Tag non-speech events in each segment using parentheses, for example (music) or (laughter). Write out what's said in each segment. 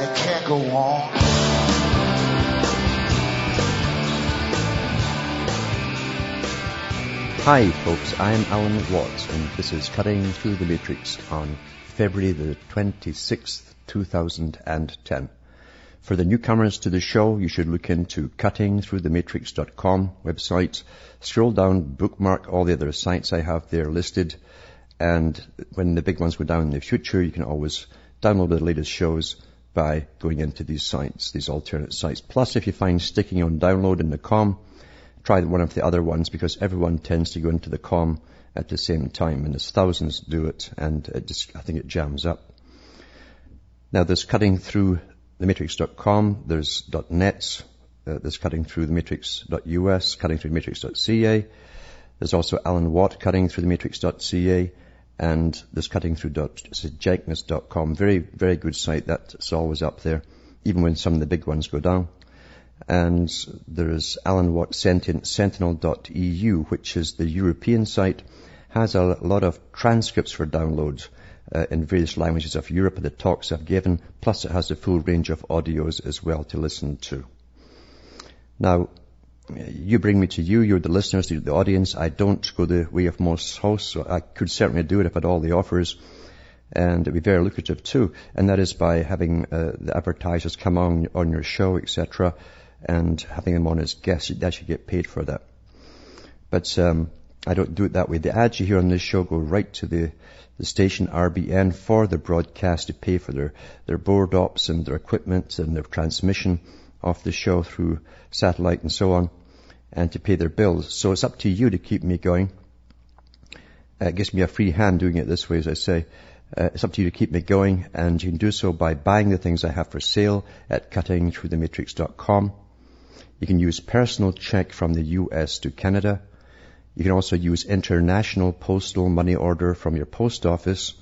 and it can't go on. Hi, folks. I'm Alan Watt, and this is Cutting Through the Matrix on February the 26th, 2010. For the newcomers to the show, you should look into cuttingthroughthematrix.com website. Scroll down, bookmark all the other sites I have there listed. And when the big ones go down in the future, you can always download the latest shows by going into these sites, these alternate sites. Plus, if you find sticking on download in the com, try one of the other ones because everyone tends to go into the com at the same time and there's thousands do it and it just, I think it jams up. Now there's cutting through the matrix.com, there's .net, uh, there's cutting through the matrix.us, cutting through matrix.ca, there's also Alan Watt cutting through the matrix.ca and there's cutting through Very, very good site. That's always up there, even when some of the big ones go down. And there is Alan Watt Sentinel.eu, which is the European site, has a lot of transcripts for download uh, in various languages of Europe of the talks I've given, plus it has a full range of audios as well to listen to. Now, you bring me to you, you're the listeners, you're the audience. I don't go the way of most hosts, so I could certainly do it if I had all the offers and it'd be very lucrative too. And that is by having uh, the advertisers come on on your show, etc and having them on as guests, you actually get paid for that. But um, I don't do it that way. The ads you hear on this show go right to the, the station RBN for the broadcast to pay for their, their board ops and their equipment and their transmission of the show through satellite and so on, and to pay their bills. So it's up to you to keep me going. Uh, it gives me a free hand doing it this way, as I say. Uh, it's up to you to keep me going, and you can do so by buying the things I have for sale at cuttingthroughthematrix.com. You can use personal check from the US to Canada. You can also use international postal money order from your post office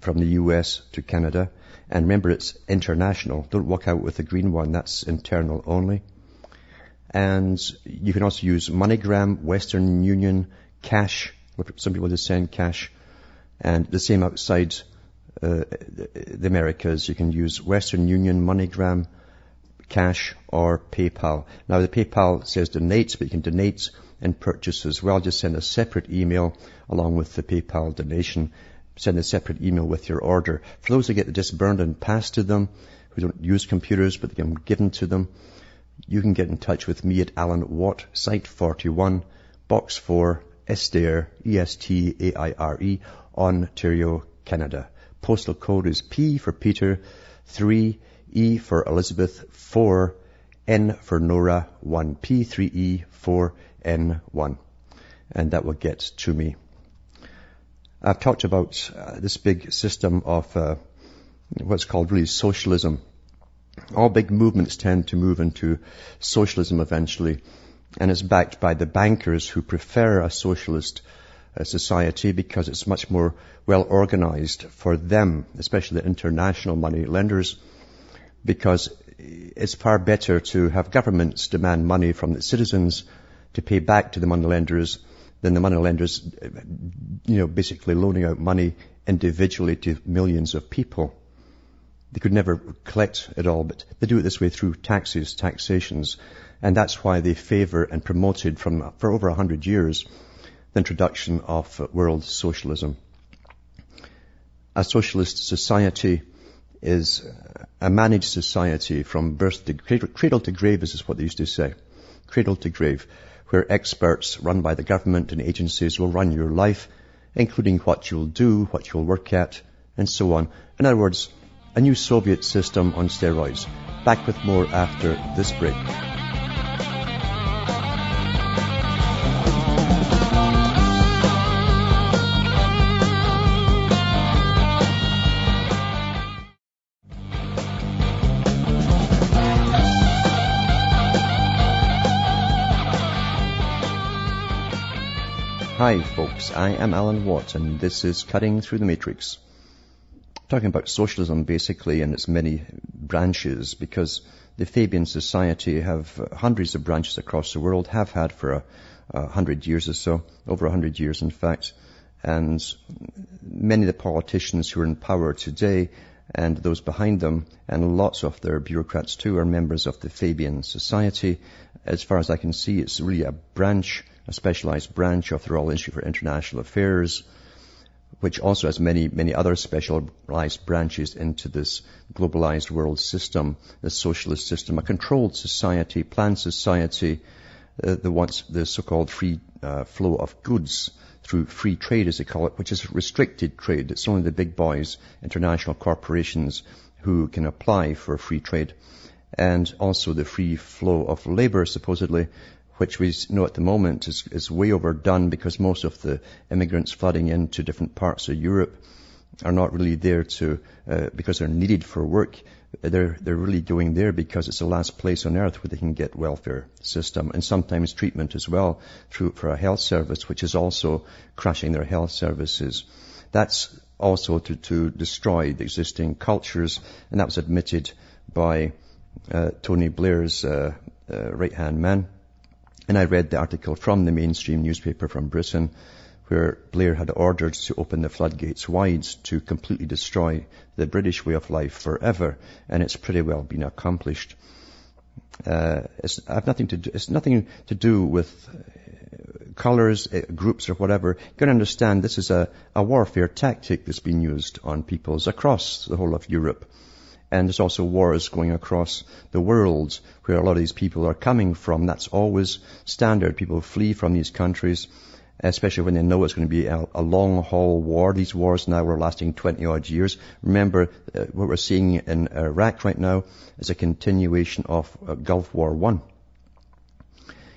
from the US to Canada. And remember, it's international. Don't walk out with the green one. That's internal only. And you can also use MoneyGram, Western Union, cash. Some people just send cash. And the same outside uh, the Americas. You can use Western Union, MoneyGram, cash or PayPal. Now the PayPal says donate, but you can donate and purchase as well. Just send a separate email along with the PayPal donation. Send a separate email with your order. For those who get this burned and passed to them, who don't use computers but they get them given to them, you can get in touch with me at Alan Watt, Site 41, Box 4, Estaire, E-S-T-A-I-R-E, Ontario, Canada. Postal code is P for Peter, 3 E for Elizabeth, 4, N for Nora, 1, P3E, 4, N1. And that will get to me. I've talked about uh, this big system of uh, what's called really socialism. All big movements tend to move into socialism eventually, and it's backed by the bankers who prefer a socialist uh, society because it's much more well organized for them, especially the international money lenders because it's far better to have governments demand money from the citizens to pay back to the money lenders than the money lenders, you know, basically loaning out money individually to millions of people. They could never collect it all, but they do it this way through taxes, taxations, and that's why they favor and promoted from, for over a hundred years, the introduction of world socialism. A socialist society is a managed society from birth to cradle, to grave, is what they used to say. Cradle to grave, where experts run by the government and agencies will run your life, including what you'll do, what you'll work at, and so on. In other words, a new Soviet system on steroids. Back with more after this break. Hi folks, I am Alan Watt, and this is Cutting Through the Matrix. Talking about socialism basically and its many branches because the Fabian Society have uh, hundreds of branches across the world, have had for a, a hundred years or so, over a hundred years in fact, and many of the politicians who are in power today and those behind them, and lots of their bureaucrats too, are members of the Fabian Society. As far as I can see, it's really a branch a specialized branch of the Royal Institute for International Affairs, which also has many, many other specialized branches into this globalized world system, the socialist system, a controlled society, planned society, uh, the the so-called free uh, flow of goods through free trade, as they call it, which is restricted trade. It's only the big boys, international corporations, who can apply for free trade. And also the free flow of labor, supposedly, which we know at the moment is, is way overdone because most of the immigrants flooding into different parts of Europe are not really there to, uh, because they're needed for work. They're, they're really going there because it's the last place on earth where they can get welfare system and sometimes treatment as well through, for a health service, which is also crashing their health services. That's also to, to destroy the existing cultures and that was admitted by uh, Tony Blair's uh, uh right-hand man and I read the article from the mainstream newspaper from Britain where Blair had ordered to open the floodgates wide to completely destroy the British way of life forever. And it's pretty well been accomplished. Uh, it's, I've nothing to do, it's nothing to do with uh, colors, uh, groups or whatever. You can understand this is a, a warfare tactic that's been used on peoples across the whole of Europe. And there's also wars going across the world where a lot of these people are coming from. That's always standard. People flee from these countries, especially when they know it's going to be a, a long haul war. These wars now are lasting 20 odd years. Remember, uh, what we're seeing in Iraq right now is a continuation of uh, Gulf War One,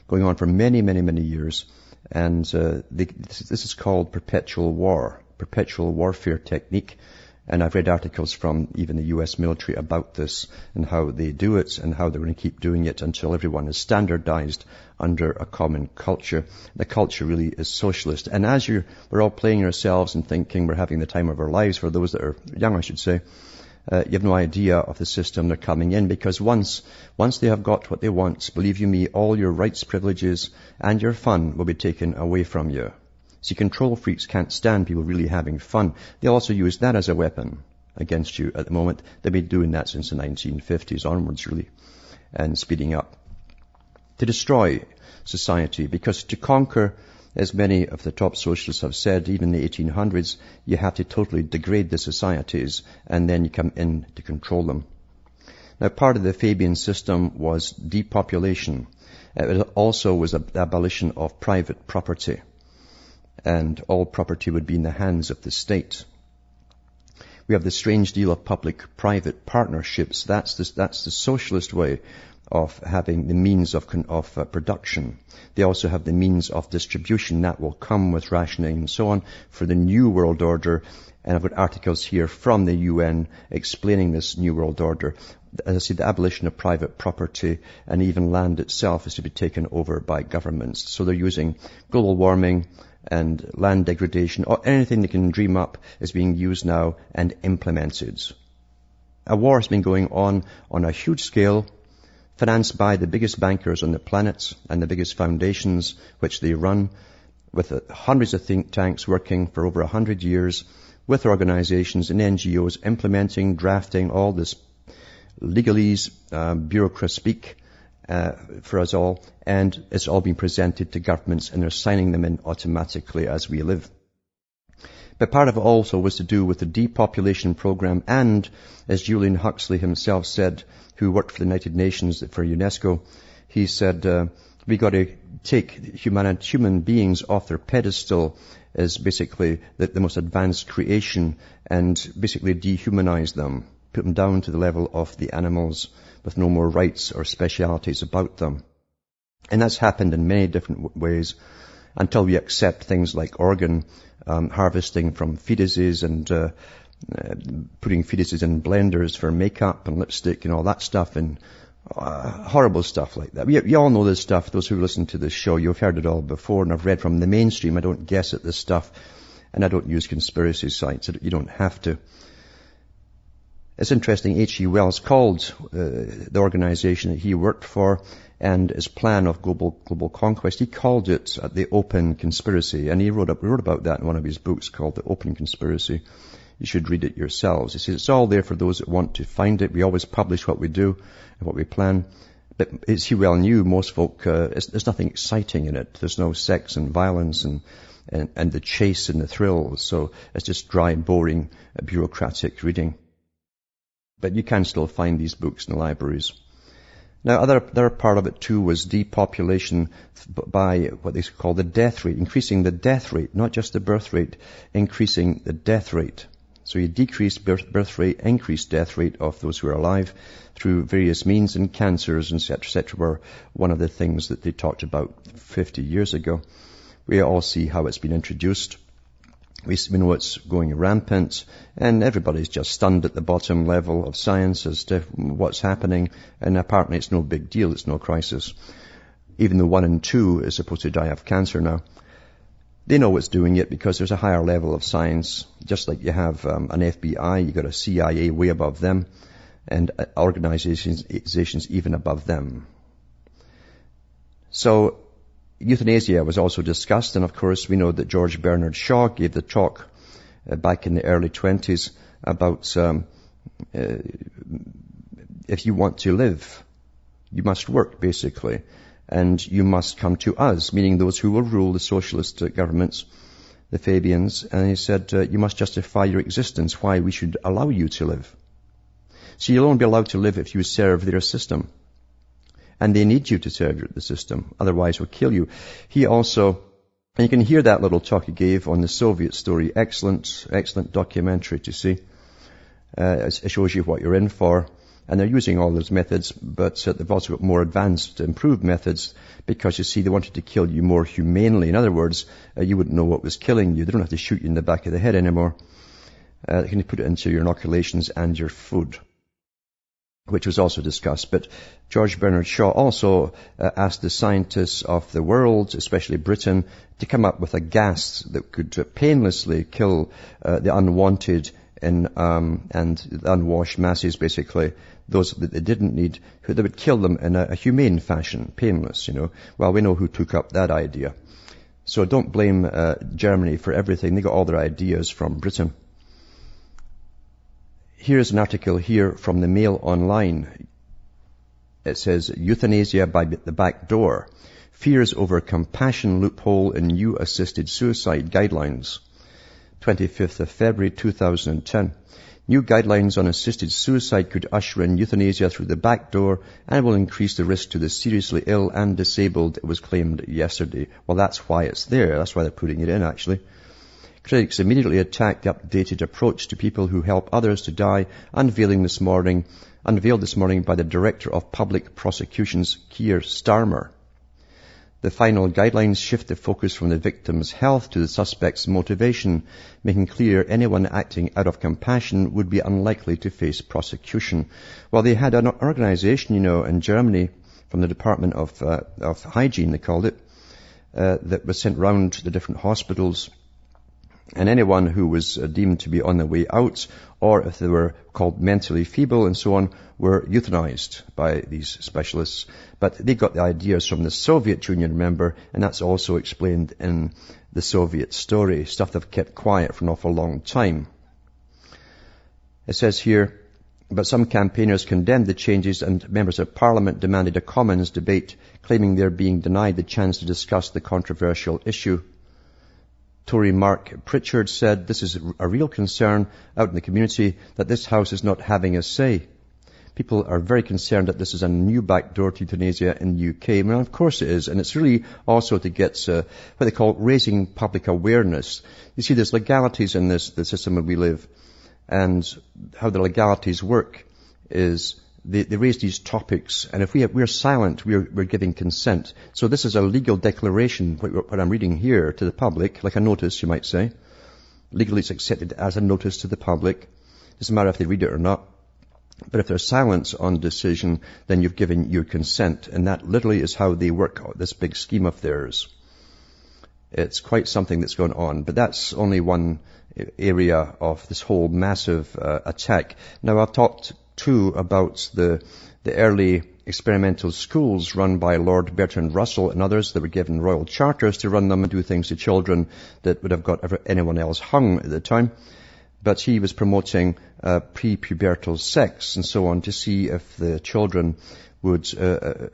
going on for many, many, many years. And uh, this, this is called perpetual war, perpetual warfare technique and I've read articles from even the US military about this and how they do it and how they're going to keep doing it until everyone is standardized under a common culture. The culture really is socialist. And as you, we're all playing ourselves and thinking we're having the time of our lives, for those that are young, I should say, uh, you have no idea of the system they're coming in because once, once they have got what they want, believe you me, all your rights, privileges, and your fun will be taken away from you. See, control freaks can't stand people really having fun. They also use that as a weapon against you at the moment. They've been doing that since the 1950s onwards, really, and speeding up. To destroy society, because to conquer, as many of the top socialists have said, even in the 1800s, you have to totally degrade the societies, and then you come in to control them. Now, part of the Fabian system was depopulation. It also was the abolition of private property and all property would be in the hands of the state. We have the strange deal of public-private partnerships. That's the, that's the socialist way of having the means of, of uh, production. They also have the means of distribution that will come with rationing and so on for the new world order. And I've got articles here from the UN explaining this new world order. As I said, the abolition of private property and even land itself is to be taken over by governments. So they're using global warming, and land degradation or anything they can dream up is being used now and implemented. A war has been going on on a huge scale, financed by the biggest bankers on the planet and the biggest foundations which they run, with hundreds of think tanks working for over a hundred years, with organizations and NGOs implementing, drafting all this legalese, uh, speak, uh, for us all, and it's all been presented to governments and they're signing them in automatically as we live. But part of it also was to do with the depopulation program and, as Julian Huxley himself said, who worked for the United Nations for UNESCO, he said, uh, we got to take human, human beings off their pedestal as basically the, the most advanced creation and basically dehumanize them, put them down to the level of the animals with no more rights or specialities about them. And that's happened in many different ways until we accept things like organ um, harvesting from fetuses and uh, uh, putting fetuses in blenders for makeup and lipstick and all that stuff and Uh, horrible stuff like that. You, you, all know this stuff. Those who listen to this show, you've heard it all before, and I've read from the mainstream. I don't guess at this stuff, and I don't use conspiracy sites. You don't have to. It's interesting, H.G. Wells called uh, the organization that he worked for and his plan of global, global conquest, he called it the open conspiracy. And he wrote, up, wrote about that in one of his books called The Open Conspiracy. You should read it yourselves. He says it's all there for those that want to find it. We always publish what we do and what we plan. But as he well knew, most folk, uh, there's nothing exciting in it. There's no sex and violence and, and, and the chase and the thrills. So it's just dry, boring, uh, bureaucratic reading. But you can still find these books in the libraries. Now, other, other part of it too was depopulation by what they call the death rate, increasing the death rate, not just the birth rate, increasing the death rate. So you decrease birth, birth rate, increase death rate of those who are alive through various means, and cancers, etc., etc., were one of the things that they talked about 50 years ago. We all see how it's been introduced. We, know it's going rampant and everybody's just stunned at the bottom level of science as to what's happening and apparently it's no big deal, it's no crisis. Even though one in two is supposed to die of cancer now. They know what's doing it because there's a higher level of science. Just like you have um, an FBI, you've got a CIA way above them and uh, organizations, organizations even above them. So euthanasia was also discussed, and of course we know that George Bernard Shaw gave the talk uh, back in the early 20s about um, uh, if you want to live, you must work, basically, and you must come to us, meaning those who will rule the socialist governments, the Fabians, and he said, uh, you must justify your existence, why we should allow you to live. So you'll only be allowed to live if you serve their system and they need you to serve the system, otherwise will kill you. He also, and you can hear that little talk he gave on the Soviet story. Excellent, excellent documentary to see. Uh, it shows you what you're in for. And they're using all those methods, but uh, they've also got more advanced, improved methods because you see, they wanted to kill you more humanely. In other words, uh, you wouldn't know what was killing you. They don't have to shoot you in the back of the head anymore. Uh, they can put it into your inoculations and your food which was also discussed. But George Bernard Shaw also uh, asked the scientists of the world, especially Britain, to come up with a gas that could painlessly kill uh, the unwanted in, um, and unwashed masses, basically, those that they didn't need, who they would kill them in a, a humane fashion, painless, you know. Well, we know who took up that idea. So don't blame uh, Germany for everything. They got all their ideas from Britain. Here's an article here from the Mail Online. It says, euthanasia by the back door. Fears over compassion loophole in new assisted suicide guidelines. 25th of February 2010. New guidelines on assisted suicide could usher in euthanasia through the back door and will increase the risk to the seriously ill and disabled, it was claimed yesterday. Well, that's why it's there. That's why they're putting it in, actually. Critics immediately attacked the updated approach to people who help others to die, unveiling this morning, unveiled this morning by the Director of Public Prosecutions, Keir Starmer. The final guidelines shift the focus from the victim's health to the suspect's motivation, making clear anyone acting out of compassion would be unlikely to face prosecution. Well, they had an organization, you know, in Germany from the Department of, uh, of Hygiene, they called it, uh, that was sent round to the different hospitals and anyone who was uh, deemed to be on the way out, or if they were called mentally feeble and so on, were euthanized by these specialists. But they got the ideas from the Soviet Union, remember, and that's also explained in the Soviet story, stuff they've kept quiet for an awful long time. It says here, but some campaigners condemned the changes and members of parliament demanded a commons debate, claiming they're being denied the chance to discuss the controversial issue. Tory Mark Pritchard said this is a real concern out in the community that this House is not having a say. People are very concerned that this is a new backdoor to euthanasia in the UK. Well, of course it is, and it's really also to get uh, what they call raising public awareness. You see, there's legalities in this the system where we live, and how the legalities work is they, they raise these topics, and if we have, we're silent, we're, we're giving consent. So this is a legal declaration, what, what I'm reading here to the public, like a notice, you might say. Legally it's accepted as a notice to the public. Doesn't matter if they read it or not. But if there's silence on decision, then you've given your consent. And that literally is how they work this big scheme of theirs. It's quite something that's going on. But that's only one area of this whole massive uh, attack. Now I've talked too about the, the early experimental schools run by Lord Bertrand Russell and others that were given royal charters to run them and do things to children that would have got anyone else hung at the time. But he was promoting uh, pre-pubertal sex and so on to see if the children would uh, uh,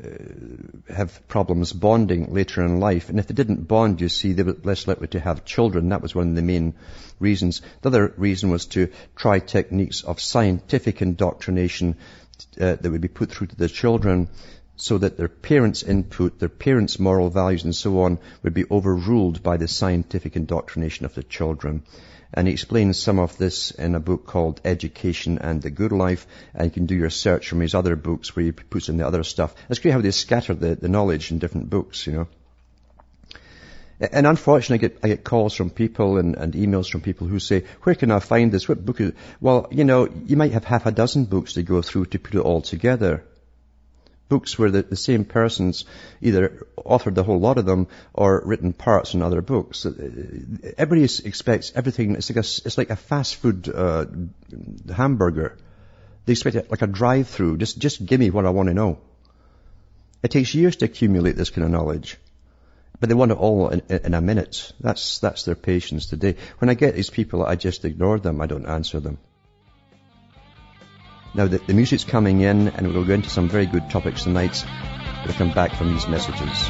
have problems bonding later in life. And if they didn't bond, you see, they were less likely to have children. That was one of the main reasons. The other reason was to try techniques of scientific indoctrination uh, that would be put through to the children so that their parents' input, their parents' moral values and so on would be overruled by the scientific indoctrination of the children. And he explains some of this in a book called Education and the Good Life. And you can do your search from his other books where he puts in the other stuff. It's great how they scatter the, the knowledge in different books, you know. And unfortunately, I get, I get calls from people and, and, emails from people who say, where can I find this? What book is it? Well, you know, you might have half a dozen books to go through to put it all together books where the, the, same person's either authored the whole lot of them or written parts in other books. Uh, everybody expects everything. It's like a, it's like a fast food uh, hamburger. They expect it like a drive-through. Just just give me what I want to know. It takes years to accumulate this kind of knowledge. But they want it all in, in a minute. That's, that's their patience today. When I get these people, I just ignore them. I don't answer them. Now the, the music's coming in and we'll go into some very good topics tonight. We'll come back from these messages.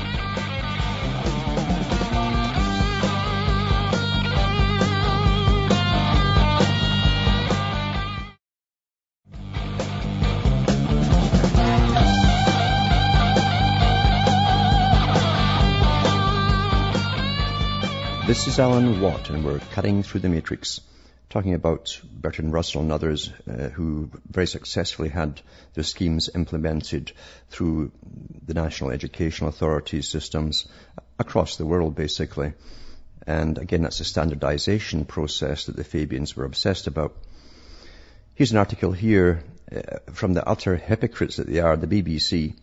This is Alan Watt and we're cutting through the matrix talking about Bertrand Russell and others uh, who very successfully had their schemes implemented through the national educational authority systems across the world, basically. And again, that's a standardization process that the Fabians were obsessed about. Here's an article here uh, from the utter hypocrites that they are, the BBC.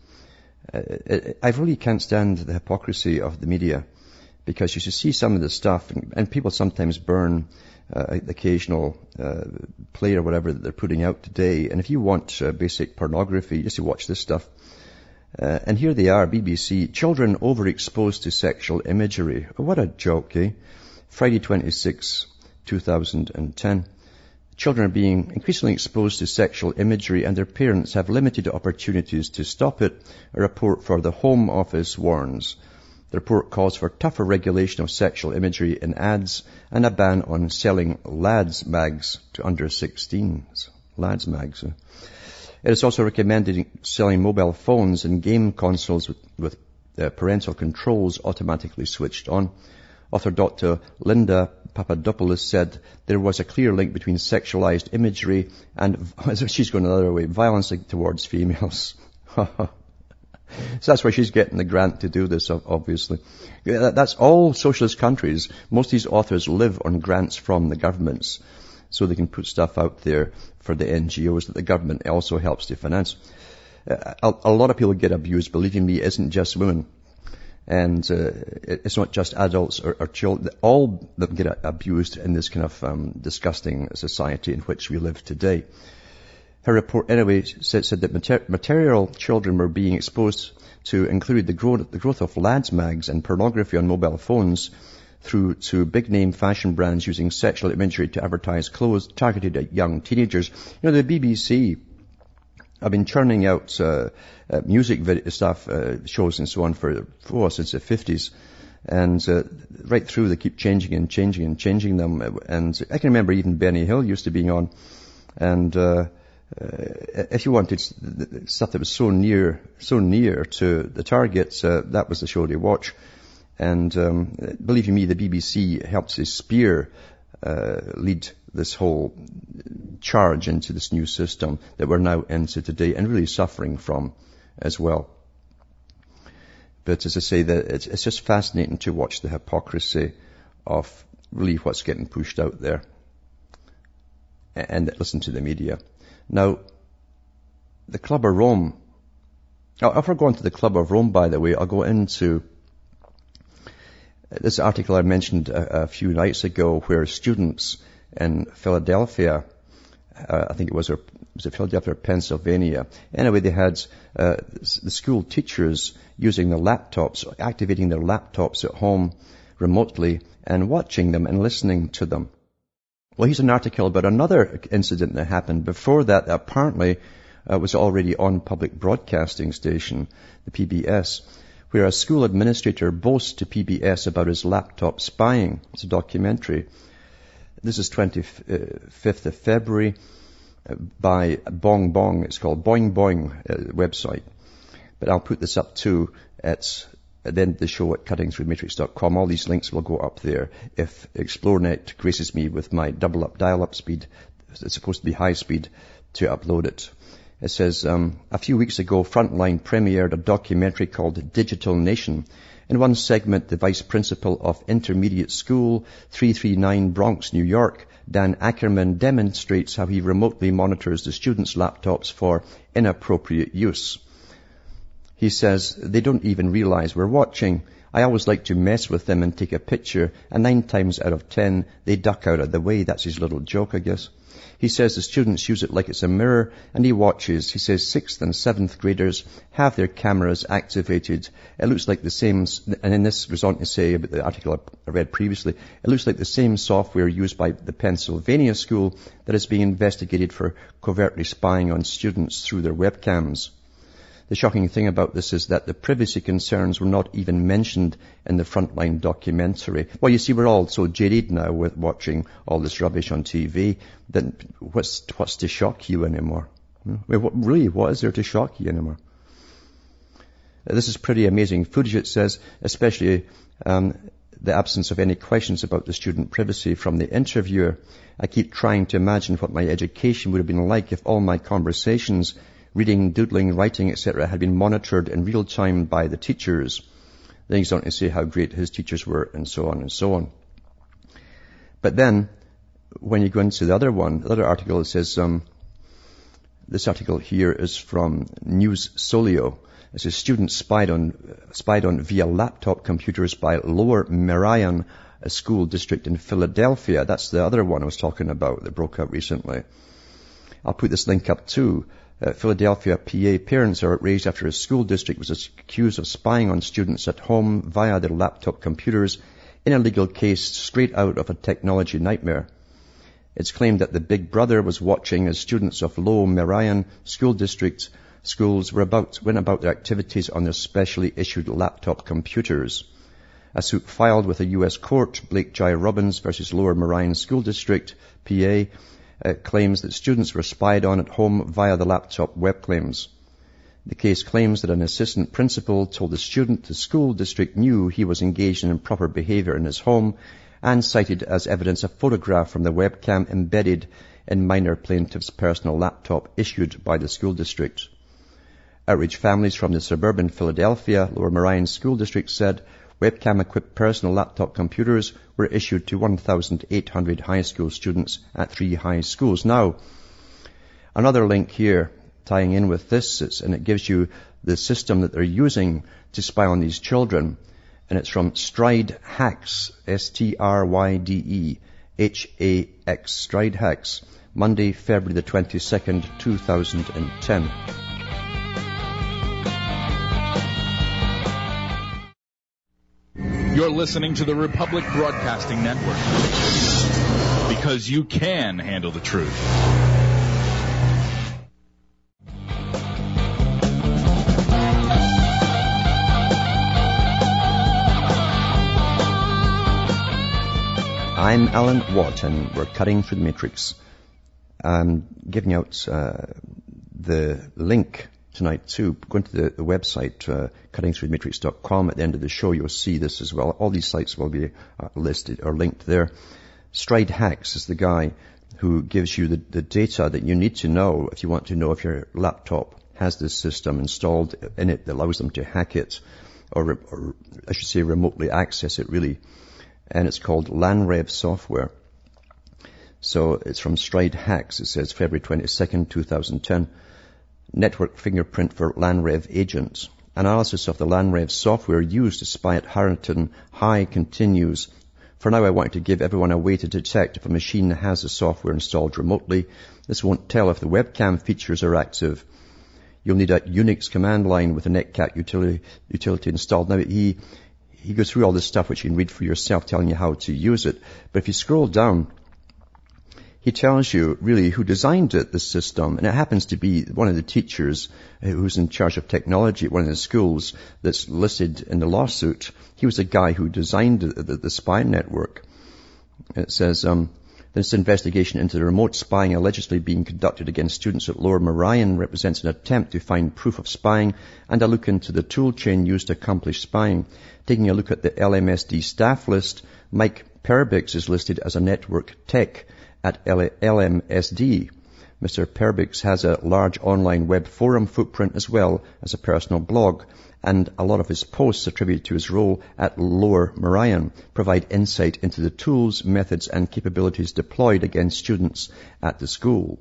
Uh, I really can't stand the hypocrisy of the media because you should see some of the stuff and, and people sometimes burn uh, the occasional uh, play or whatever that they're putting out today. And if you want uh, basic pornography, just to watch this stuff. Uh, and here they are, BBC, children overexposed to sexual imagery. What a joke, eh? Friday 26, 2010. Children are being increasingly exposed to sexual imagery and their parents have limited opportunities to stop it, a report for the Home Office warns. The report calls for tougher regulation of sexual imagery in ads and a ban on selling lads mags to under 16s. Lads mags. It is also recommended selling mobile phones and game consoles with, with uh, parental controls automatically switched on. Author Dr. Linda Papadopoulos said there was a clear link between sexualized imagery and, (laughs) she's going another way, violence towards females. (laughs) So that's why she's getting the grant to do this, obviously. That's all socialist countries. Most of these authors live on grants from the governments. So they can put stuff out there for the NGOs that the government also helps to finance. Uh, a, lot of people get abused, believing me, isn't just women. And uh, it's not just adults or, or, children. All of them get abused in this kind of um, disgusting society in which we live today. Her report anyway said, said that mater- material children were being exposed to include the growth, the growth of lads mags and pornography on mobile phones through to big name fashion brands using sexual imagery to advertise clothes targeted at young teenagers. You know, the BBC have been churning out uh, uh, music video stuff, uh, shows and so on for, for since the 50s. And uh, right through they keep changing and changing and changing them. And I can remember even Benny Hill used to be on. And uh, uh, if you wanted stuff that was so near, so near to the target, uh, that was the show to watch. And um, believe me, the BBC helped to spear, uh, lead this whole charge into this new system that we're now into today and really suffering from as well. But as I say, it's, it's just fascinating to watch the hypocrisy of really what's getting pushed out there and listen to the media. Now, the Club of Rome. If we're going to the Club of Rome, by the way, I'll go into this article I mentioned a, a few nights ago where students in Philadelphia, uh, I think it was, or, was it Philadelphia or Pennsylvania? Anyway, they had uh, the school teachers using their laptops, activating their laptops at home remotely and watching them and listening to them. Well, here's an article about another incident that happened before that, that apparently uh, was already on public broadcasting station, the PBS, where a school administrator boasts to PBS about his laptop spying. It's a documentary. This is 25th of February uh, by Bong Bong. It's called Boing Boing uh, website. But I'll put this up too at at the show at cuttingthroughmatrix.com. All these links will go up there. If Xplornet graces me with my double up dial-up speed, it's supposed to be high speed, to upload it. It says, um, a few weeks ago, Frontline premiered a documentary called Digital Nation. In one segment, the vice principal of Intermediate School 339 Bronx, New York, Dan Ackerman demonstrates how he remotely monitors the students' laptops for inappropriate use. He says, they don't even realize we're watching. I always like to mess with them and take a picture, and nine times out of ten, they duck out of the way. That's his little joke, I guess. He says the students use it like it's a mirror, and he watches. He says sixth and seventh graders have their cameras activated. It looks like the same, and in this goes on to say about the article I read previously, it looks like the same software used by the Pennsylvania school that is being investigated for covertly spying on students through their webcams. The shocking thing about this is that the privacy concerns were not even mentioned in the Frontline documentary. Well, you see, we're all so jaded now with watching all this rubbish on TV that what's, what's to shock you anymore? What, really, what is there to shock you anymore? This is pretty amazing footage, it says, especially um, the absence of any questions about the student privacy from the interviewer. I keep trying to imagine what my education would have been like if all my conversations reading, doodling, writing, etc., had been monitored in real time by the teachers. Then he's on to say how great his teachers were, and so on and so on. But then, when you go into the other one, the other article, it says, um, this article here is from News Solio. It says students spied on, spied on via laptop computers by Lower Merion, a school district in Philadelphia. That's the other one I was talking about that broke out recently. I'll put this link up too. Uh, Philadelphia, PA parents are outraged after a school district was accused of spying on students at home via their laptop computers in a legal case straight out of a technology nightmare. It's claimed that the big brother was watching as students of Low Merion School District schools were about, went about their activities on their specially issued laptop computers. A suit filed with a U.S. court, Blake J. Robbins versus Lower Merion School District, PA, uh, claims that students were spied on at home via the laptop web claims. The case claims that an assistant principal told the student the school district knew he was engaged in improper behavior in his home and cited as evidence a photograph from the webcam embedded in minor plaintiff's personal laptop issued by the school district. Outraged families from the suburban Philadelphia Lower Merion School District said Webcam-equipped personal laptop computers were issued to 1,800 high school students at three high schools. Now, another link here tying in with this, is, and it gives you the system that they're using to spy on these children. And it's from Stryde Hax, S-T-R-Y-D-E, H-A-X, Stryde Hax, Monday, February the 22nd, 2010. You're listening to the Republic Broadcasting Network because you can handle the truth. I'm Alan Watt, and we're cutting through the matrix. I'm giving out uh, the link tonight too. Go into the, the website, uh. At the end of the show, you'll see this as well. All these sites will be uh, listed or linked there. Stryde Hax is the guy who gives you the, the data that you need to know if you want to know if your laptop has this system installed in it that allows them to hack it, or, or I should say remotely access it really. And it's called LanRev software. So it's from Stryde Hax. It says February 22nd, 2010. Network fingerprint for LANREV agents. Analysis of the LANREV software used to spy at Harriton High continues. For now, I want to give everyone a way to detect if a machine has the software installed remotely. This won't tell if the webcam features are active. You'll need a Unix command line with a netcat utility, utility installed. Now, he, he goes through all this stuff which you can read for yourself telling you how to use it. But if you scroll down, he tells you really who designed it, the system, and it happens to be one of the teachers who's in charge of technology at one of the schools that's listed in the lawsuit. He was the guy who designed the, the, the spy network. It says, um, this investigation into the remote spying allegedly being conducted against students at Lower Merion represents an attempt to find proof of spying and a look into the tool chain used to accomplish spying. Taking a look at the LMSD staff list, Mike Perbix is listed as a network tech at LMSD. Mr. Perbix has a large online web forum footprint as well as a personal blog, and a lot of his posts attributed to his role at Lower Merion provide insight into the tools, methods, and capabilities deployed against students at the school.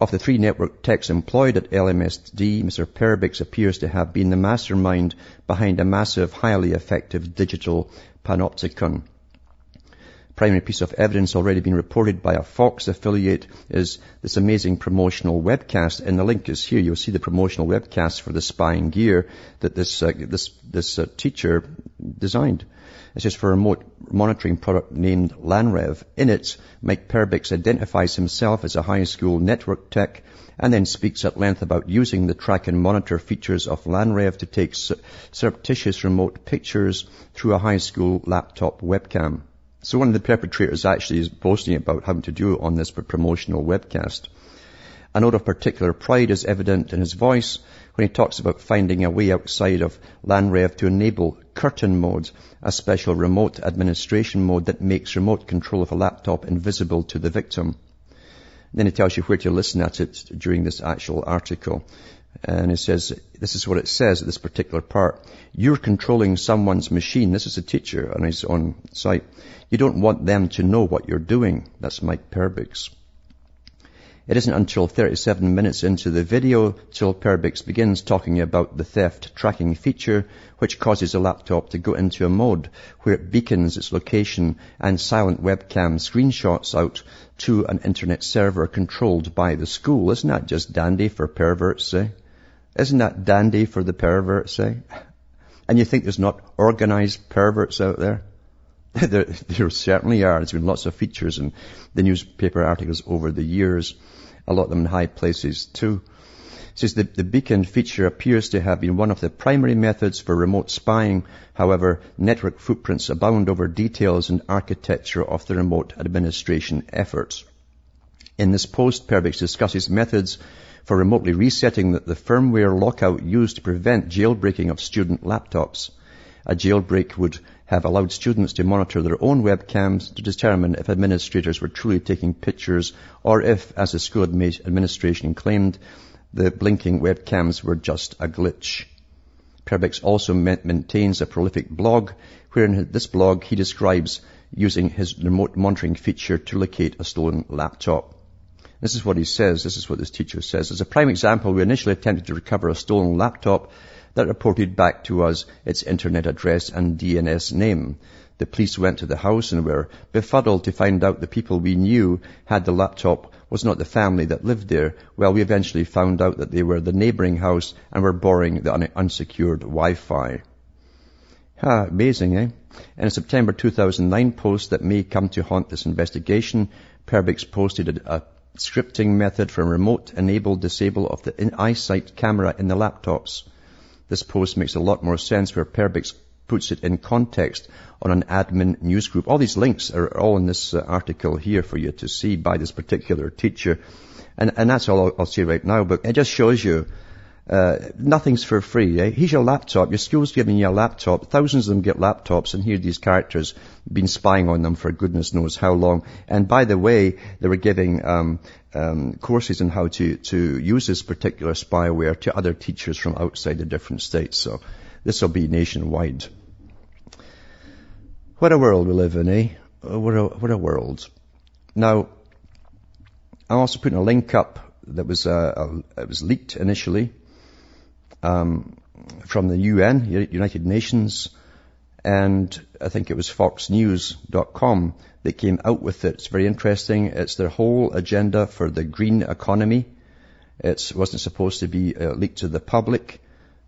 Of the three network techs employed at LMSD, Mr. Perbix appears to have been the mastermind behind a massive, highly effective digital panopticon primary piece of evidence already been reported by a Fox affiliate is this amazing promotional webcast. And the link is here. You'll see the promotional webcast for the spying gear that this, uh, this, this uh, teacher designed. It's just for a remote monitoring product named LANREV. In it, Mike Perbix identifies himself as a high school network tech and then speaks at length about using the track and monitor features of LANREV to take surreptitious remote pictures through a high school laptop webcam. So one of the perpetrators actually is boasting about having to do it on this promotional webcast. A note of particular pride is evident in his voice when he talks about finding a way outside of LANREV to enable curtain mode, a special remote administration mode that makes remote control of a laptop invisible to the victim. Then he tells you where to listen at it during this actual article. And it says, this is what it says at this particular part. You're controlling someone's machine. This is a teacher on his own site. You don't want them to know what you're doing. That's Mike Perbix. It isn't until 37 minutes into the video till Perbix begins talking about the theft tracking feature, which causes a laptop to go into a mode where it beacons its location and silent webcam screenshots out to an internet server controlled by the school. Isn't that just dandy for perverts, eh? Isn't that dandy for the perverts, eh? (laughs) And you think there's not organized perverts out there? (laughs) there, there certainly are. There's been lots of features in the newspaper articles over the years a lot of them in high places too. Says the, the beacon feature appears to have been one of the primary methods for remote spying. However, network footprints abound over details and architecture of the remote administration efforts. In this post, Perbix discusses methods for remotely resetting the, the firmware lockout used to prevent jailbreaking of student laptops. A jailbreak would have allowed students to monitor their own webcams to determine if administrators were truly taking pictures or if, as the school administration claimed, the blinking webcams were just a glitch. Perbix also maintains a prolific blog, where in this blog he describes using his remote monitoring feature to locate a stolen laptop. This is what he says. This is what this teacher says. As a prime example, we initially attempted to recover a stolen laptop that reported back to us its internet address and DNS name. The police went to the house and were befuddled to find out the people we knew had the laptop was not the family that lived there. Well, we eventually found out that they were the neighboring house and were borrowing the unsecured Wi-Fi. Ah, amazing, eh? In a September 2009 post that may come to haunt this investigation, Perbix posted a, a scripting method for remote enable disable of the iSight camera in the laptops. This post makes a lot more sense where Perbix puts it in context on an admin news group. All these links are all in this uh, article here for you to see by this particular teacher. And, and that's all I'll, I'll say right now, but it just shows you uh, nothing's for free. Eh? Here's your laptop. Your school's giving you a laptop. Thousands of them get laptops, and here these characters been spying on them for goodness knows how long. And by the way, they were giving um, um, courses on how to to use this particular spyware to other teachers from outside the different states. So this will be nationwide. What a world we live in, eh? What a, what a world. Now, I'm also putting a link up that was, uh, it was leaked initially um, from the UN, United Nations, and I think it was FoxNews.com that came out with it. It's very interesting. It's their whole agenda for the green economy. It wasn't supposed to be uh, leaked to the public,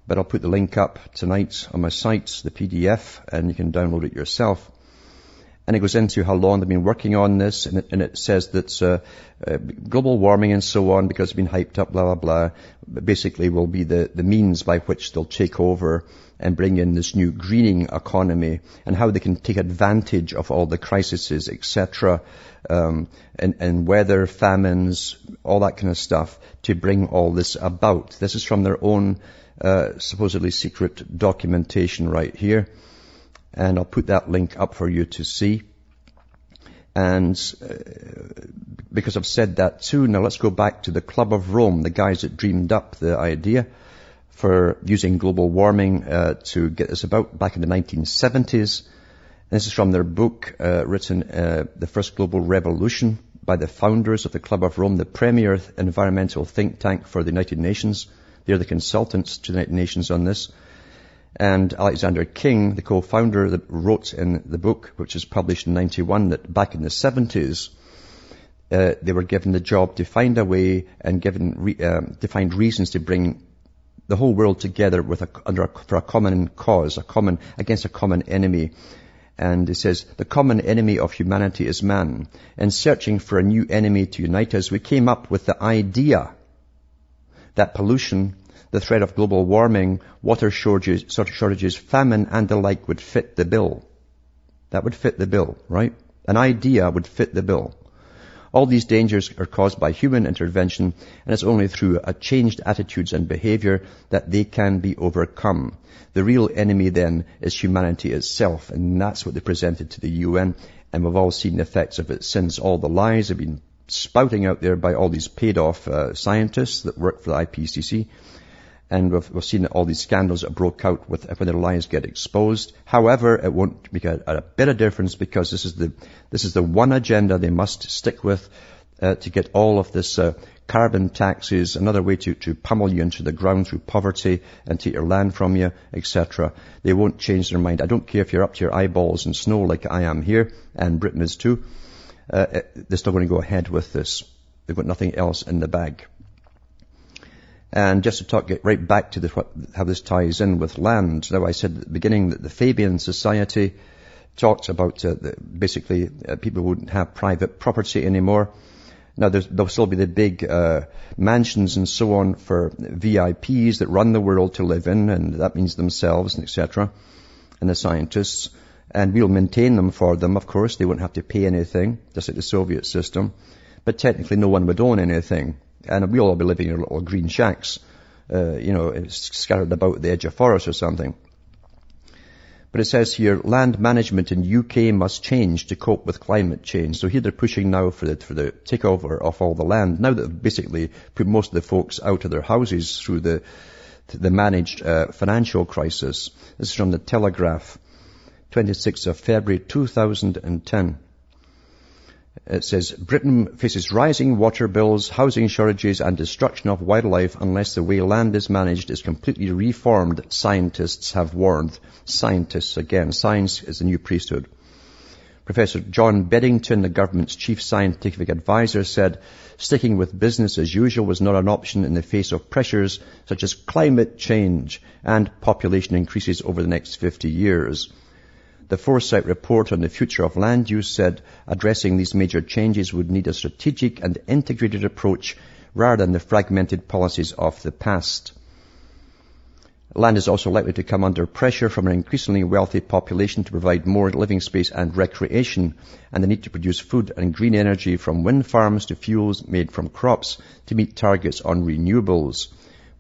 but I'll put the link up tonight on my site, the PDF, and you can download it yourself and it goes into how long they've been working on this, and it, and it says that uh, uh, global warming and so on, because it's been hyped up, blah, blah, blah, basically will be the, the means by which they'll take over and bring in this new greening economy and how they can take advantage of all the crises, etc., um, and, and weather, famines, all that kind of stuff to bring all this about. This is from their own uh, supposedly secret documentation right here and I'll put that link up for you to see. And uh, because I've said that too, now let's go back to the Club of Rome, the guys that dreamed up the idea for using global warming uh, to get this about back in the 1970s. This is from their book uh, written, uh, The First Global Revolution, by the founders of the Club of Rome, the premier environmental think tank for the United Nations. They're the consultants to the United Nations on this. And Alexander King, the co-founder, wrote in the book, which was published in 91, that back in the 70s, uh, they were given the job to find a way and given re, um, to find reasons to bring the whole world together with a, under a, for a common cause, a common against a common enemy. And he says the common enemy of humanity is man. In searching for a new enemy to unite us, we came up with the idea that pollution the threat of global warming, water shortages, shortages, famine, and the like would fit the bill. That would fit the bill, right? An idea would fit the bill. All these dangers are caused by human intervention, and it's only through a changed attitudes and behavior that they can be overcome. The real enemy then is humanity itself, and that's what they presented to the UN, and we've all seen the effects of it since all the lies have been spouting out there by all these paid off uh, scientists that work for the IPCC and we've, we've, seen all these scandals that broke out with when their lies get exposed. However, it won't make a, a, bit of difference because this is the this is the one agenda they must stick with uh, to get all of this uh, carbon taxes, another way to, to pummel you into the ground through poverty and take your land from you, etc. They won't change their mind. I don't care if you're up to your eyeballs in snow like I am here, and Britain is too. Uh, they're still going to go ahead with this. They've got nothing else in the bag. And just to talk, get right back to the, how this ties in with land. Now I said at the beginning that the Fabian Society talked about uh, basically uh, people wouldn't have private property anymore. Now there'll still be the big uh, mansions and so on for VIPs that run the world to live in, and that means themselves and etc. And the scientists, and we'll maintain them for them. Of course, they won't have to pay anything, just like the Soviet system. But technically, no one would own anything. And we'll all be living in little green shacks, uh, you know, scattered about the edge of forest or something. But it says here, land management in UK must change to cope with climate change. So here they're pushing now for the, for the takeover of all the land. Now that they've basically put most of the folks out of their houses through the, the managed uh, financial crisis. This is from the Telegraph, 26th of February 2010. Uh, it says, Britain faces rising water bills, housing shortages and destruction of wildlife unless the way land is managed is completely reformed, scientists have warned. Scientists again. Science is the new priesthood. Professor John Beddington, the government's chief scientific advisor, said sticking with business as usual was not an option in the face of pressures such as climate change and population increases over the next 50 years. The Foresight report on the future of land use said addressing these major changes would need a strategic and integrated approach rather than the fragmented policies of the past. Land is also likely to come under pressure from an increasingly wealthy population to provide more living space and recreation, and the need to produce food and green energy from wind farms to fuels made from crops to meet targets on renewables.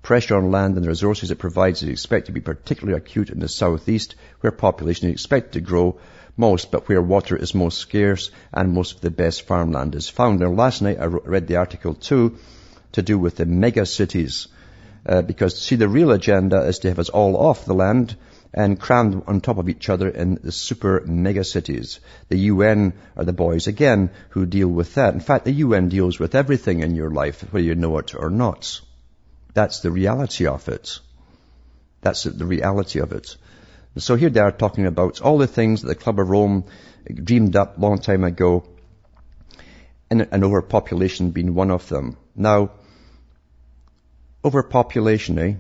Pressure on land and the resources it provides is expected to be particularly acute in the southeast, where population is expected to grow most, but where water is most scarce and most of the best farmland is found. Now, last night I read the article too, to do with the mega cities, uh, because see, the real agenda is to have us all off the land and crammed on top of each other in the super mega cities. The UN are the boys again who deal with that. In fact, the UN deals with everything in your life, whether you know it or not. That's the reality of it. That's the reality of it. So here they are talking about all the things that the Club of Rome dreamed up long time ago, and, overpopulation being one of them. Now, overpopulation, eh?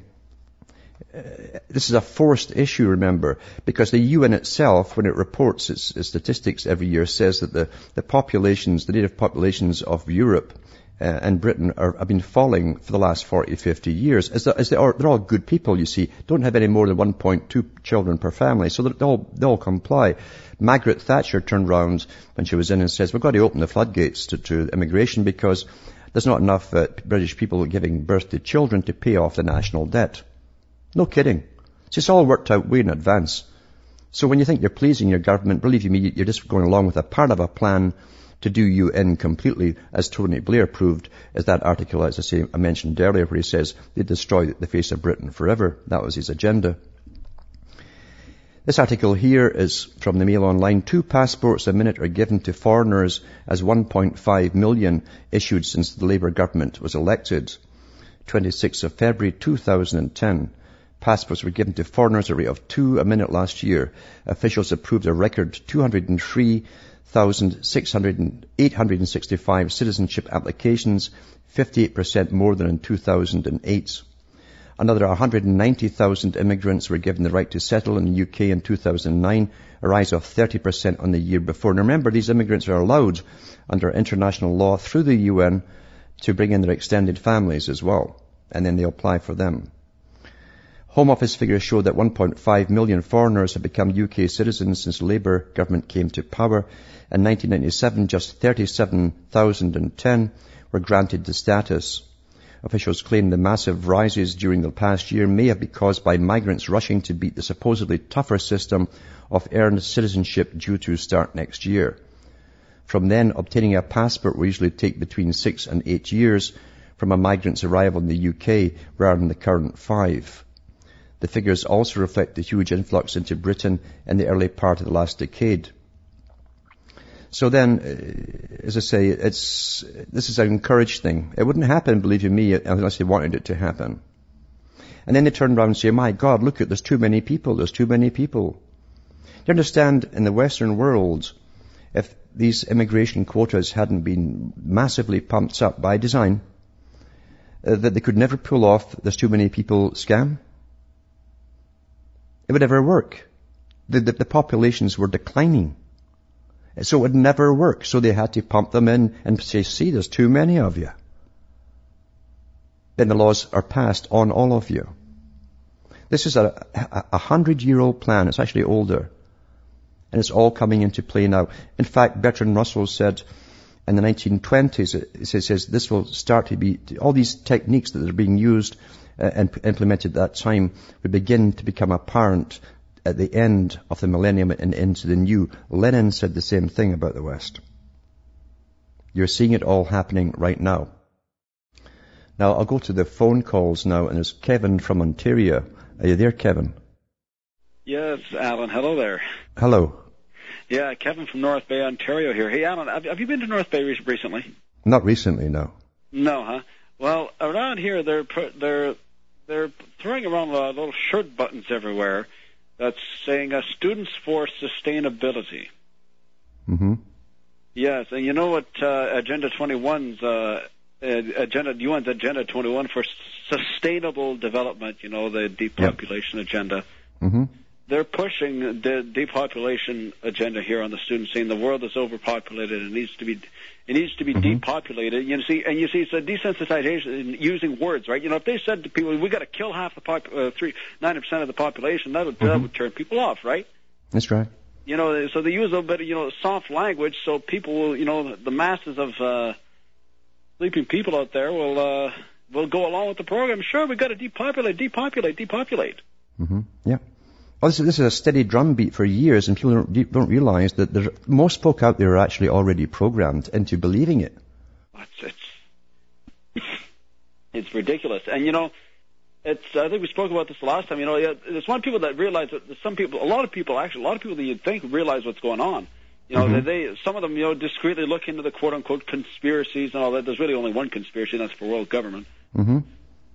Uh, this is a forced issue, remember, because the UN itself, when it reports its, its statistics every year, says that the, the populations, the native populations of Europe and Britain are, have been falling for the last 40, 50 years. As, as they are, they're all good people, you see, don't have any more than 1.2 children per family, so they all, they all comply. Margaret Thatcher turned round when she was in and says, we've got to open the floodgates to, to immigration because there's not enough uh, British people giving birth to children to pay off the national debt. No kidding. It's all worked out way in advance. So when you think you're pleasing your government, believe me, you're just going along with a part of a plan to do you in completely, as Tony Blair proved, as that article, as I say, I mentioned earlier, where he says they destroy the face of Britain forever. That was his agenda. This article here is from the Mail Online. Two passports a minute are given to foreigners as 1.5 million issued since the Labour government was elected. 26th of February 2010. Passports were given to foreigners at a rate of two a minute last year. Officials approved a record 203,865 citizenship applications, 58% more than in 2008. Another 190,000 immigrants were given the right to settle in the UK in 2009, a rise of 30% on the year before. Remember, these immigrants are allowed under international law through the UN to bring in their extended families as well. And then they apply for them. Home Office figures show that 1.5 million foreigners have become UK citizens since Labour government came to power. In 1997, just 37,010 were granted the status. Officials claim the massive rises during the past year may have been caused by migrants rushing to beat the supposedly tougher system of earned citizenship due to start next year. From then, obtaining a passport will usually take between six and eight years from a migrant's arrival in the UK rather than the current five. The figures also reflect the huge influx into Britain in the early part of the last decade. So then, uh, as I say, it's, this is an encouraged thing. It wouldn't happen, believe you me, unless they wanted it to happen. And then they turn around and say, my God, look at, there's too many people, there's too many people. You understand, in the Western world, if these immigration quotas hadn't been massively pumped up by design, uh, that they could never pull off there's too many people scam, it would never work. The, the, the populations were declining. So it would never work. So they had to pump them in and say, see, there's too many of you. Then the laws are passed on all of you. This is a, a, a hundred year old plan. It's actually older. And it's all coming into play now. In fact, Bertrand Russell said in the 1920s, it says this will start to be, all these techniques that are being used uh, and implemented at that time would begin to become apparent at the end of the millennium and into the new. Lenin said the same thing about the West. You're seeing it all happening right now. Now I'll go to the phone calls now, and there's Kevin from Ontario. Are you there, Kevin? Yes, Alan. Hello there. Hello. Yeah, Kevin from North Bay, Ontario here. Hey, Alan, have, have you been to North Bay recently? Not recently, no. No, huh? Well, around here they're they're they're throwing around uh, little shirt buttons everywhere that's saying uh, "Students for Sustainability." Mm-hmm. Yes, and you know what uh, Agenda 21's uh, agenda UN's Agenda 21 for sustainable development. You know the depopulation yep. agenda. Mm-hmm they're pushing the depopulation agenda here on the students, saying the world is overpopulated and needs to be it needs to be mm-hmm. depopulated. You see, and you see, it's a desensitization using words, right? You know, if they said to people, "We got to kill half the pop, uh, three ninety percent of the population," that would mm-hmm. that would turn people off, right? That's right. You know, so they use a little bit of you know soft language, so people will, you know, the masses of uh, sleeping people out there will uh, will go along with the program. Sure, we got to depopulate, depopulate, depopulate. Mm-hmm. Yeah. Well, this, this, is a steady drumbeat for years, and people don't, don't realize that most folk out there are actually already programmed into believing it. It's, it's, it's ridiculous. And you know, it's I think we spoke about this the last time. You know, there's one people that realize that some people, a lot of people actually, a lot of people that you'd think realize what's going on. You know, Mhm. they, they some of them you know discreetly look into the quote unquote conspiracies and all that. There's really only one conspiracy, and that's for world government. hmm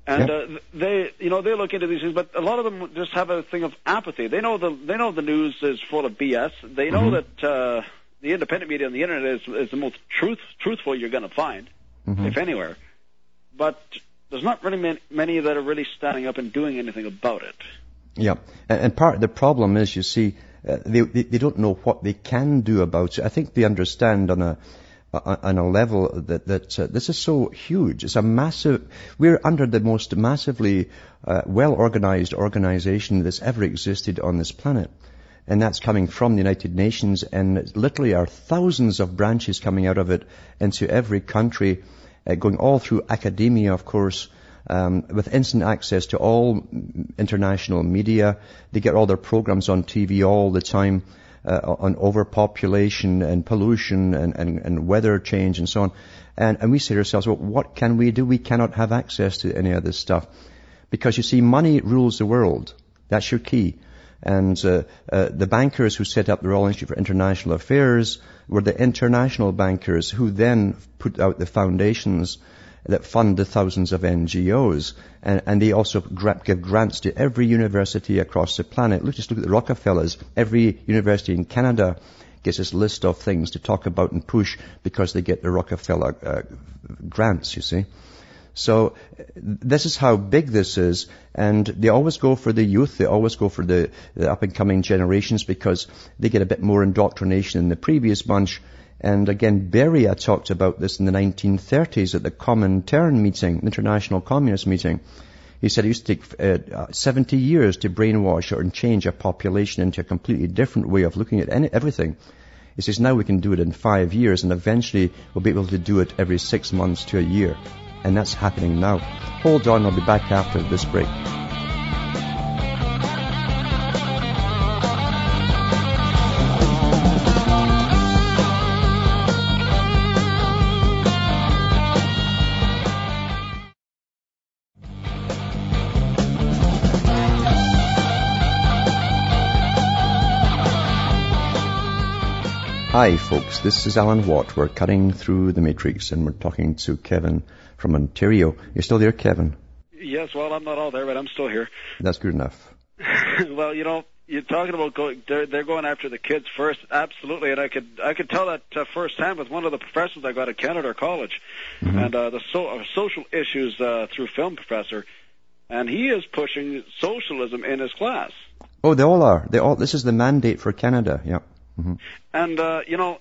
And Yeah. uh, they, you know, they look into these things, but a lot of them just have a thing of apathy. They know the they know the news is full of BS. They know Mhm. that uh, the independent media on the internet is is the most truth truthful you're going to find, Mhm. if anywhere. But there's not really many, many that are really standing up and doing anything about it. Yeah, and, and part of the problem is, you see, uh, they, they they don't know what they can do about it. I think they understand on a on a level that that uh, this is so huge. It's a massive. We're under the most massively uh, well organized organization that's ever existed on this planet. And that's coming from the United Nations, and literally are thousands of branches coming out of it into every country, uh, going all through academia, of course, um, with instant access to all international media. They get all their programs on TV all the time uh, on overpopulation and pollution and, and, and weather change and so on. And, and we say to ourselves, well, what can we do? We cannot have access to any of this stuff. Because you see, money rules the world. That's your key. And uh, uh, the bankers who set up the Royal Institute for International Affairs were the international bankers who then put out the foundations that fund the thousands of NGOs. And, and they also give grants to every university across the planet. Look, just look at the Rockefellers. Every university in Canada gets this list of things to talk about and push because they get the Rockefeller uh, grants, you see. So this is how big this is, and they always go for the youth. They always go for the, the up and coming generations because they get a bit more indoctrination than the previous bunch. And again, Beria talked about this in the 1930s at the Comintern meeting, International Communist meeting. He said it used to take uh, uh, 70 years to brainwash or change a population into a completely different way of looking at any, everything. He says now we can do it in five years and eventually we'll be able to do it every six months to a year. And that's happening now. Hold on, I'll be back after this break. Hi folks, this is Alan Watt. We're cutting through the matrix and we're talking to Kevin from Ontario. You're still there, Kevin? Yes, well, I'm not all there, but I'm still here. That's good enough. (laughs) well, you know, you're talking about going, they're, they're going after the kids first, absolutely, and I could I could tell that uh, firsthand with one of the professors I got at Canadore College, Mhm. and uh, the so, uh, social issues uh, through film professor, and he is pushing socialism in his class. Oh, they all are. They all. This is the mandate for Canada. Yeah. Hmm And uh, you know,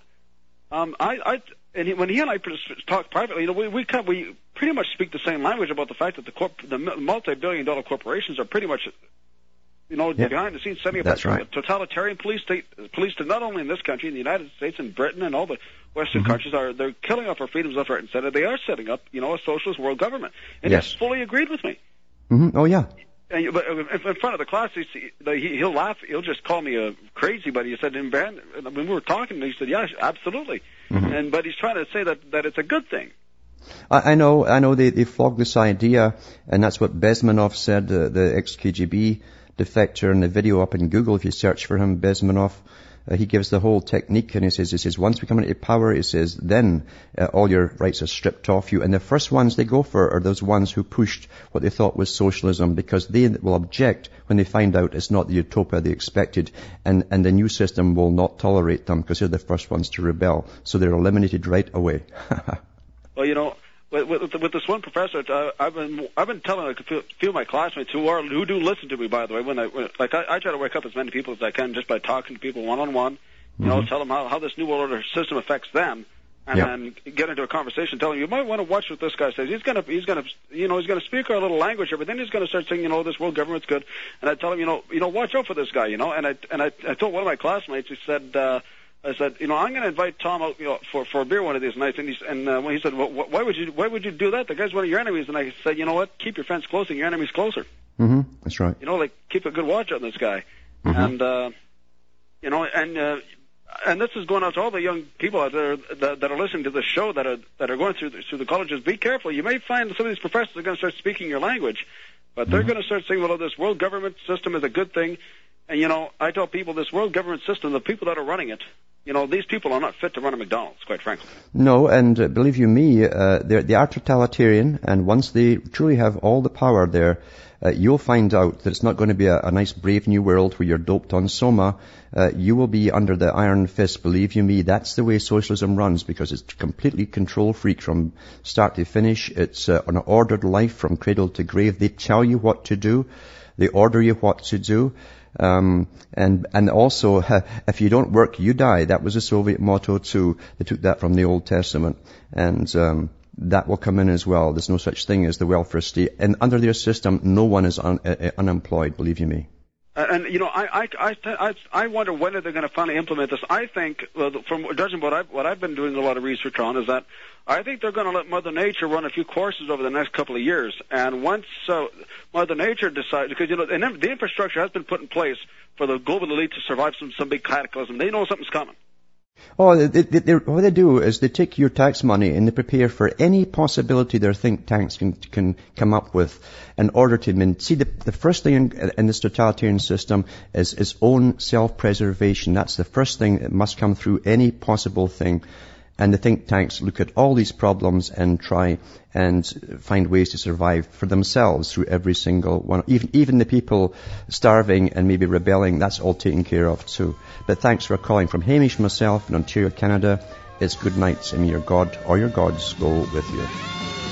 um, I, I and he, when he and I talk privately, you know, we we kind we pretty much speak the same language about the fact that the corp, the multi-billion-dollar corporations are pretty much, you know, Yeah. behind the scenes setting up That's a right. totalitarian police state, police state not only in this country, in the United States and Britain and all the Western Mhm. countries are they're killing off our freedoms left, right, and center. They are setting up, you know, a socialist world government, and Yes. he's fully agreed with me. hmm Oh yeah. And but in in front of the class, he, he, he'll laugh. He'll just call me a crazy. But he said, in band, when we were talking, he said, "Yeah, absolutely." Mhm. And but he's trying to say that that it's a good thing. I, I know. I know. They they flog this idea, and that's what Bezmenov said, the, the ex-KGB defector, in the video up in Google. If you search for him, Bezmenov. Uh, he gives the whole technique and he says, he says, once we come into power, he says, then uh, all your rights are stripped off you. And the first ones they go for are those ones who pushed what they thought was socialism because they will object when they find out it's not the utopia they expected and, and the new system will not tolerate them because they're the first ones to rebel. So they're eliminated right away. (laughs) Well, you know, with, with, with this one professor, uh, I've been I've been telling a few, few of my classmates who are who do listen to me, by the way, when I when, like I, I try to wake up as many people as I can just by talking to people one on one. You know, Mhm. tell them how, how this new world order system affects them, and Yeah. then get into a conversation, telling you, you might want to watch what this guy says. He's gonna he's gonna you know he's gonna speak our little language here, but then he's gonna start saying, you know, this world government's good. And I tell him, you know, you know, watch out for this guy, you know. And I and I, I told one of my classmates, he said. uh I said, you know, I'm going to invite Tom out, you know, for for a beer one of these nights. And he and uh, he said, well, wh- why would you why would you do that? The guy's one of your enemies. And I said, you know what? Keep your fence close, and your enemy's closer. hmm That's right. You know, like keep a good watch on this guy. Mhm. And uh, you know, and uh, and this is going out to all the young people out there that, that are listening to this show that are that are going through the, through the colleges. Be careful. You may find some of these professors are going to start speaking your language. But they're mm-hmm. going to start saying, well, this world government system is a good thing. And, you know, I tell people this world government system, the people that are running it, you know, these people are not fit to run a McDonald's, quite frankly. No, and uh, believe you me, uh, they are totalitarian, and once they truly have all the power there, uh, you'll find out that it's not going to be a, a, nice brave new world where you're doped on soma. Uh, you will be under the iron fist, believe you me. That's the way socialism runs because it's completely control freak from start to finish. It's uh, an ordered life from cradle to grave. They tell you what to do. They order you what to do. Um, and and also, (laughs) if you don't work, you die. That was a Soviet motto too. They took that from the Old Testament, and um, that will come in as well. There's no such thing as the welfare state, and under their system, no one is un, uh, unemployed. Believe you me. And you know, I I I I wonder when are they going to finally implement this. I think, from judging what I what I've been doing a lot of research on, is that I think they're going to let Mother Nature run a few courses over the next couple of years. And once uh, Mother Nature decides, because you know, and the infrastructure has been put in place for the global elite to survive some some big cataclysm. They know something's coming. Oh, they, they, they, what they do is they take your tax money and they prepare for any possibility their think tanks can, can come up with in order to, mean, see, the, the first thing in, in this totalitarian system is its own self-preservation. That's the first thing that must come through any possible thing. And the think tanks look at all these problems and try and find ways to survive for themselves through every single one. Even, even the people starving and maybe rebelling, that's all taken care of too. But thanks for calling from Hamish myself in Ontario, Canada. It's good night and may your God or your gods go with you.